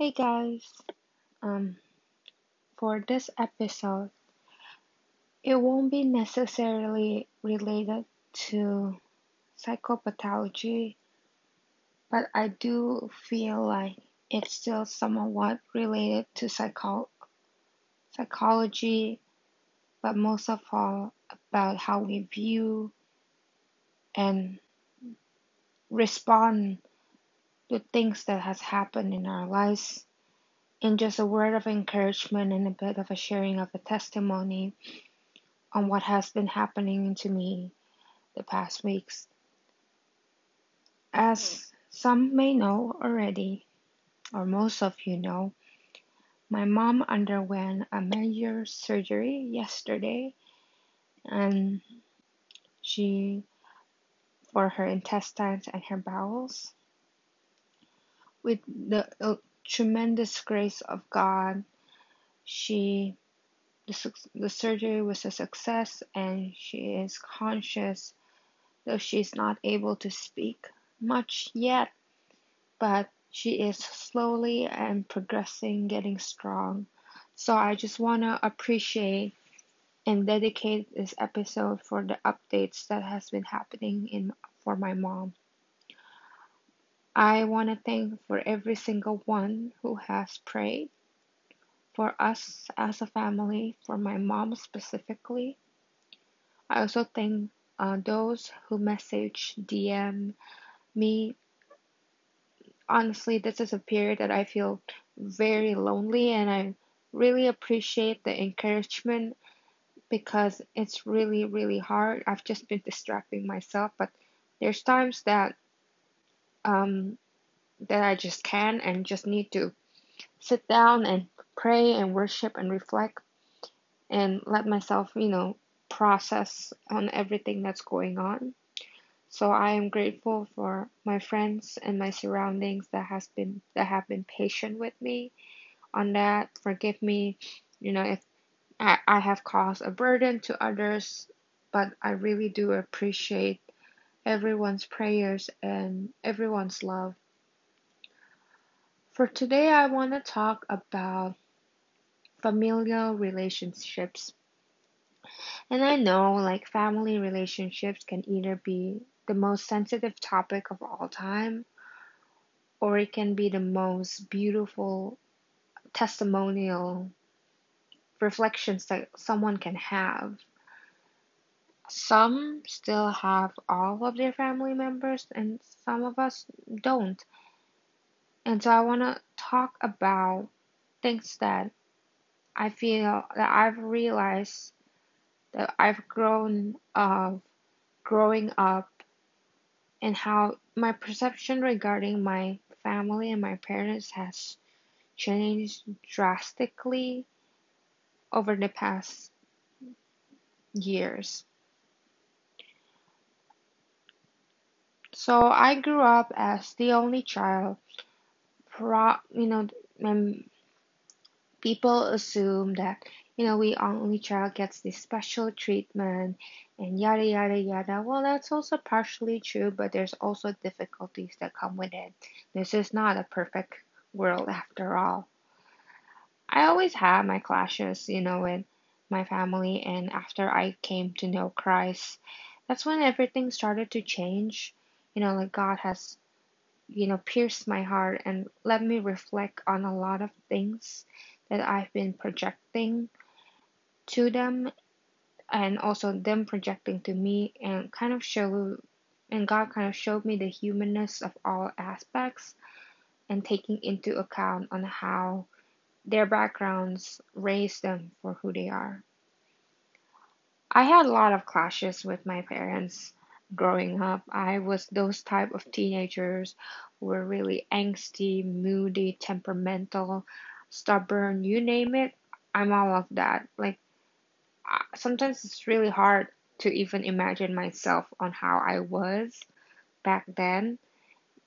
Hey guys, um, for this episode, it won't be necessarily related to psychopathology, but I do feel like it's still somewhat related to psycho- psychology, but most of all about how we view and respond to things that has happened in our lives and just a word of encouragement and a bit of a sharing of a testimony on what has been happening to me the past weeks. As some may know already, or most of you know, my mom underwent a major surgery yesterday and she for her intestines and her bowels with the uh, tremendous grace of God. She the, the surgery was a success and she is conscious though she's not able to speak much yet but she is slowly and progressing getting strong. So i just want to appreciate and dedicate this episode for the updates that has been happening in for my mom i want to thank for every single one who has prayed for us as a family, for my mom specifically. I also thank uh, those who message, DM me. Honestly, this is a period that I feel very lonely, and I really appreciate the encouragement because it's really, really hard. I've just been distracting myself, but there's times that um, that I just can and just need to sit down and pray and worship and reflect and let myself, you know, process on everything that's going on. So I am grateful for my friends and my surroundings that has been that have been patient with me on that. Forgive me, you know, if I, I have caused a burden to others, but I really do appreciate everyone's prayers and everyone's love. For today, I want to talk about familial relationships. And I know like family relationships can either be the most sensitive topic of all time or it can be the most beautiful testimonial reflections that someone can have. Some still have all of their family members, and some of us don't. And so I want to talk about things that I feel that I've realized that I've grown of growing up and how my perception regarding my family and my parents has changed drastically over the past years. So I grew up as the only child. Pro, you know, and people assume that you know we only child gets this special treatment and yada yada yada. Well, that's also partially true, but there's also difficulties that come with it. This is not a perfect world after all. I always had my clashes, you know, with my family, and after I came to know Christ, that's when everything started to change. You know, like God has, you know, pierced my heart and let me reflect on a lot of things that I've been projecting to them and also them projecting to me and kind of show and God kind of showed me the humanness of all aspects and taking into account on how their backgrounds raised them for who they are. I had a lot of clashes with my parents growing up. I was those type of teenagers were really angsty, moody, temperamental, stubborn, you name it. I'm all of that. Like sometimes it's really hard to even imagine myself on how I was back then.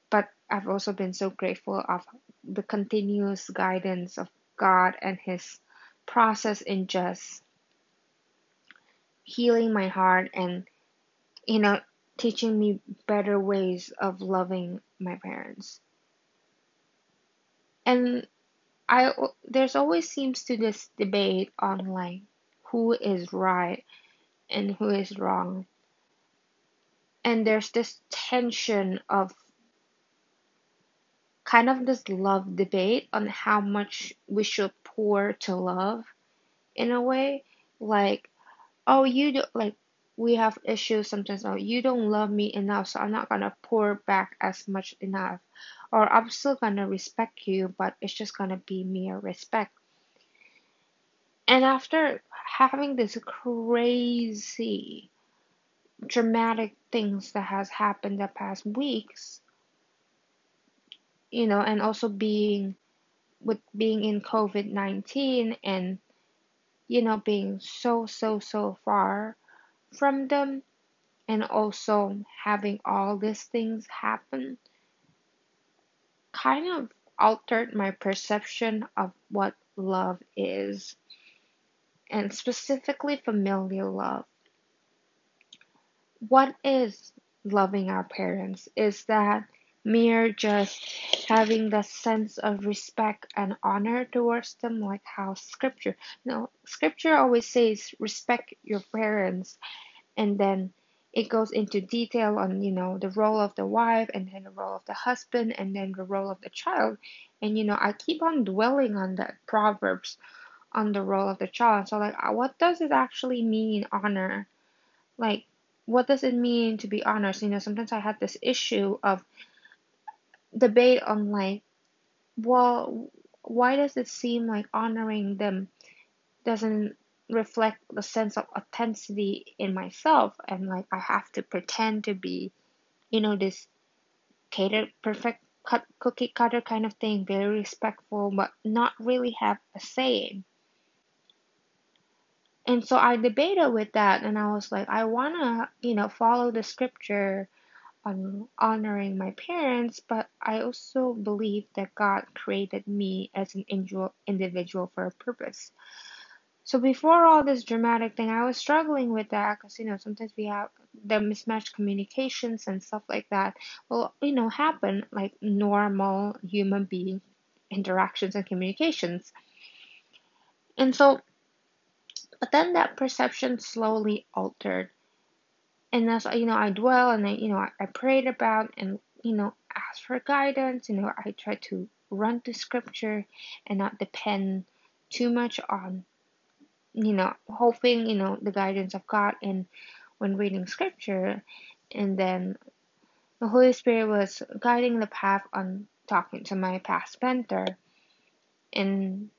But I've also been so grateful of the continuous guidance of God and His process in just healing my heart and, you know, teaching me better ways of loving my parents. And I there's always seems to this debate on like who is right and who is wrong. And there's this tension of kind of this love debate on how much we should pour to love in a way. Like, oh, you do like we have issues sometimes. Oh, you don't love me enough, so I'm not gonna pour back as much enough. Or I'm still gonna respect you, but it's just gonna be mere respect. And after having this crazy dramatic things that has happened the past weeks, you know, and also being with being in COVID 19 and, you know, being so, so, so far from them, and also having all these things happen, kind of altered my perception of what love is, and specifically familial love. What is loving our parents? Is that mere just having the sense of respect and honor towards them, like how scripture, no, scripture always says respect your parents, and then it goes into detail on you know the role of the wife and then the role of the husband and then the role of the child. And you know i keep on dwelling on that proverbs on the role of the child. So like what does it actually mean honor? Like what does it mean to be honest? You know sometimes i had this issue of debate on like well why does it seem like honoring them doesn't reflect the sense of authenticity in myself and like I have to pretend to be, you know, this catered perfect cut cookie cutter kind of thing, very respectful, but not really have a say. And so I debated with that and I was like, I wanna, you know, follow the scripture on honoring my parents, but I also believe that God created me as an individual for a purpose. So before all this dramatic thing, I was struggling with that because you know sometimes we have the mismatched communications and stuff like that. Will you know happen like normal human being interactions and communications. And so, but then that perception slowly altered. And as you know, I dwell and I you know I, I prayed about and you know ask for guidance. You know I try to run to scripture and not depend too much on you know, hoping, you know, the guidance of God in when reading scripture. And then the Holy Spirit was guiding the path on talking to my past mentor. And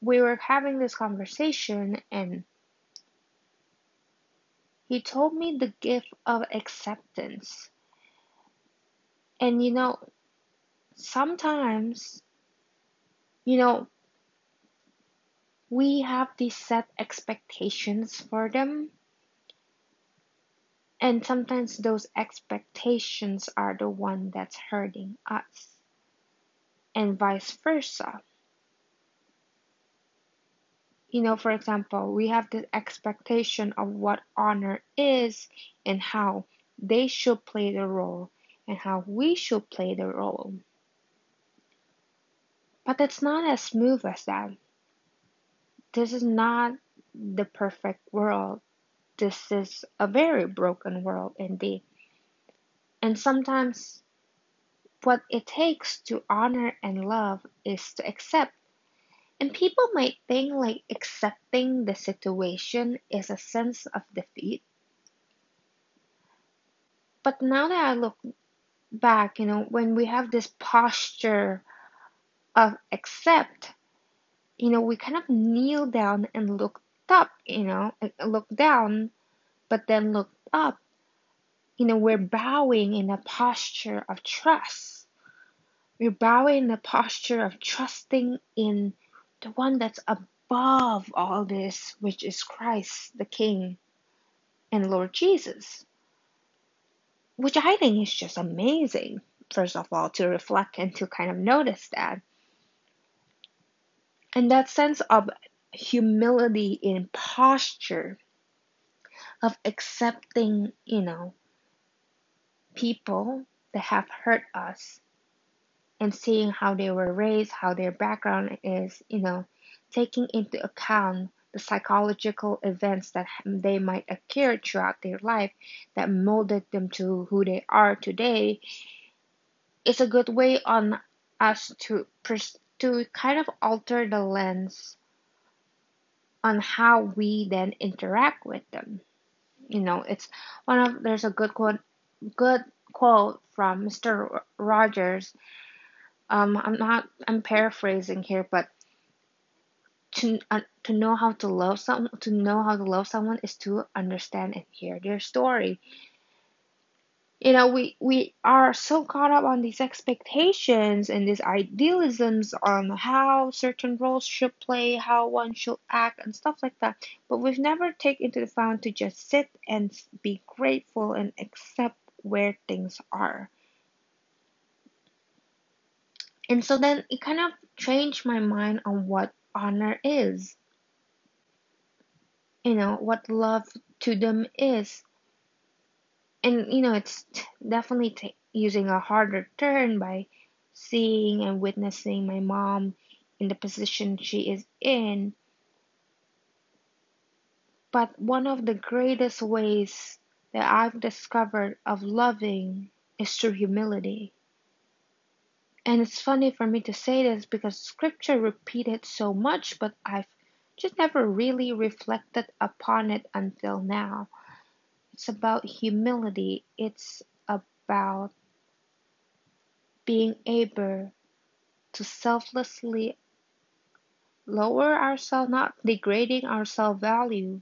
we were having this conversation and he told me the gift of acceptance. And you know, sometimes, you know, we have these set expectations for them. And sometimes those expectations are the one that's hurting us. And vice versa. You know, for example, we have the expectation of what honor is and how they should play the role and how we should play the role. But it's not as smooth as that this is not the perfect world. This is a very broken world indeed. And sometimes what it takes to honor and love is to accept. And people might think like accepting the situation is a sense of defeat. But now that I look back, you know, when we have this posture of accept, you know, we kind of kneel down and look up, you know, look down, but then look up. You know, we're bowing in a posture of trust. We're bowing in a posture of trusting in the one that's above all this, which is Christ, the King and Lord Jesus. Which I think is just amazing, first of all, to reflect and to kind of notice that and that sense of humility in posture of accepting, you know, people that have hurt us and seeing how they were raised, how their background is, you know, taking into account the psychological events that they might occur throughout their life that molded them to who they are today is a good way on us to to kind of alter the lens on how we then interact with them. You know, it's one of there's a good quote good quote from Mr. Rogers. Um, I'm not I'm paraphrasing here, but to uh, to know how to love someone to know how to love someone is to understand and hear their story. You know we we are so caught up on these expectations and these idealisms on how certain roles should play how one should act and stuff like that but we've never taken into account to just sit and be grateful and accept where things are and so then it kind of changed my mind on what honor is. You know what love to them is. And you know it's definitely t- using a harder turn by seeing and witnessing my mom in the position she is in. But one of the greatest ways that I've discovered of loving is through humility. And it's funny for me to say this because scripture repeated so much, but I've just never really reflected upon it until now. It's about humility. It's about being able to selflessly lower ourselves, not degrading our self value,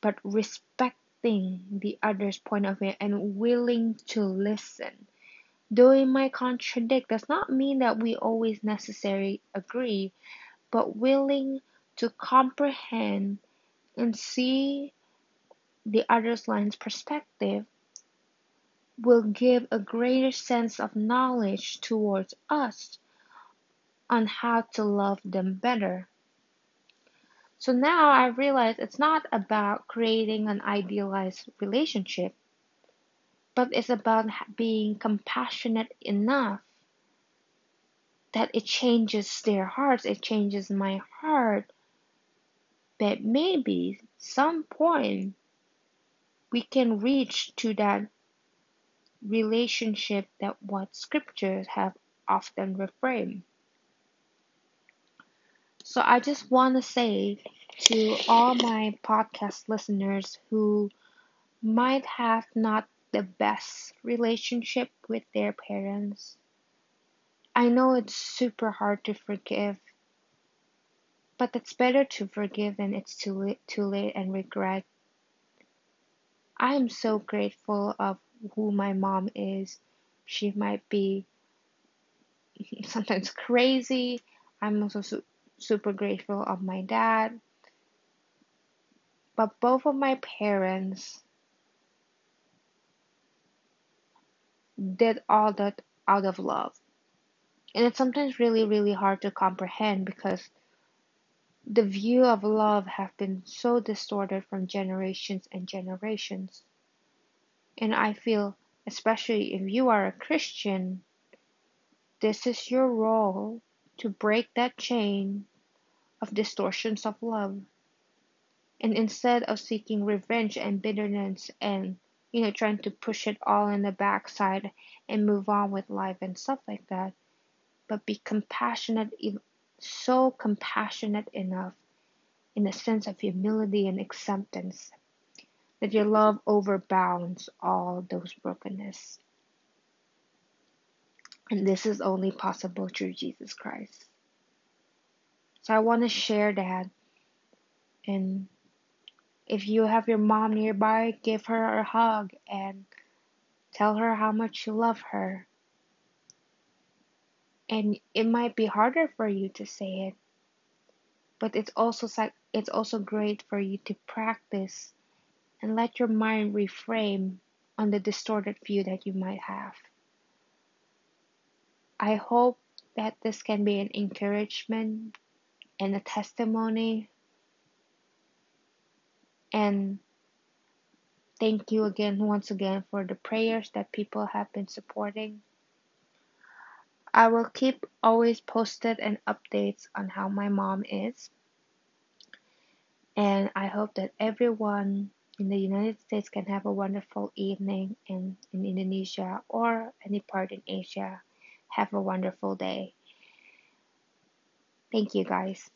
but respecting the other's point of view and willing to listen. Though it might contradict, does not mean that we always necessarily agree, but willing to comprehend and see the other's line's perspective will give a greater sense of knowledge towards us on how to love them better. So now I realize it's not about creating an idealized relationship, but it's about being compassionate enough that it changes their hearts, it changes my heart. That maybe some point we can reach to that relationship that what scriptures have often reframed. So I just want to say to all my podcast listeners who might have not the best relationship with their parents. I know it's super hard to forgive, but it's better to forgive than it's too late, too late and regret I am so grateful of who my mom is. She might be sometimes crazy. I'm also su- super grateful of my dad. But both of my parents did all that out of love. And it's sometimes really, really hard to comprehend because the view of love have been so distorted from generations and generations. And I feel, especially if you are a Christian, this is your role to break that chain of distortions of love. And instead of seeking revenge and bitterness and, you know, trying to push it all in the backside and move on with life and stuff like that, but be compassionate so compassionate enough in a sense of humility and acceptance that your love overbounds all those brokenness. And this is only possible through Jesus Christ. So I want to share that. And if you have your mom nearby, give her a hug and tell her how much you love her. And it might be harder for you to say it but it's also it's also great for you to practice and let your mind reframe on the distorted view that you might have. I hope that this can be an encouragement and a testimony and thank you again once again for the prayers that people have been supporting I will keep always posted and updates on how my mom is. And I hope that everyone in the United States can have a wonderful evening and in Indonesia or any part in Asia. Have a wonderful day. Thank you guys.